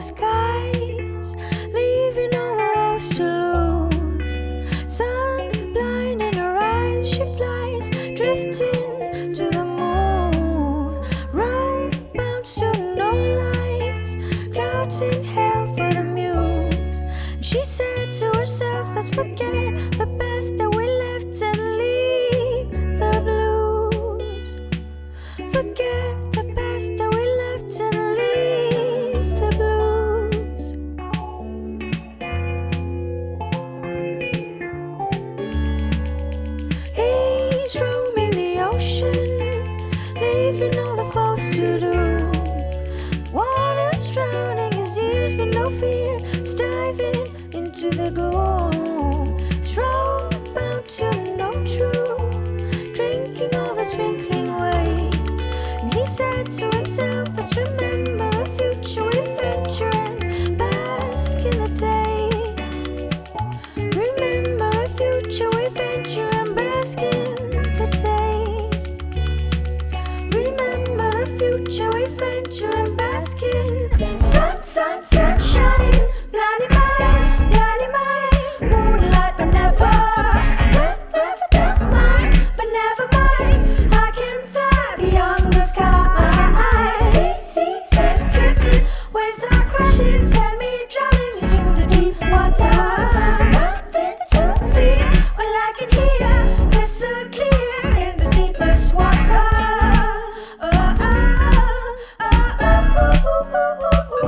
skies, leaving all the roads to lose. Sun blind in her eyes, she flies, drifting to the moon. Round bounce to no lies, clouds in hell for the muse. She said to herself, let's forget to do. Water's drowning his ears, but no fear, diving into the gloom. Strong bound to no truth, drinking all the twinkling waves. And he said to himself, Let's remember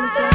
Bye.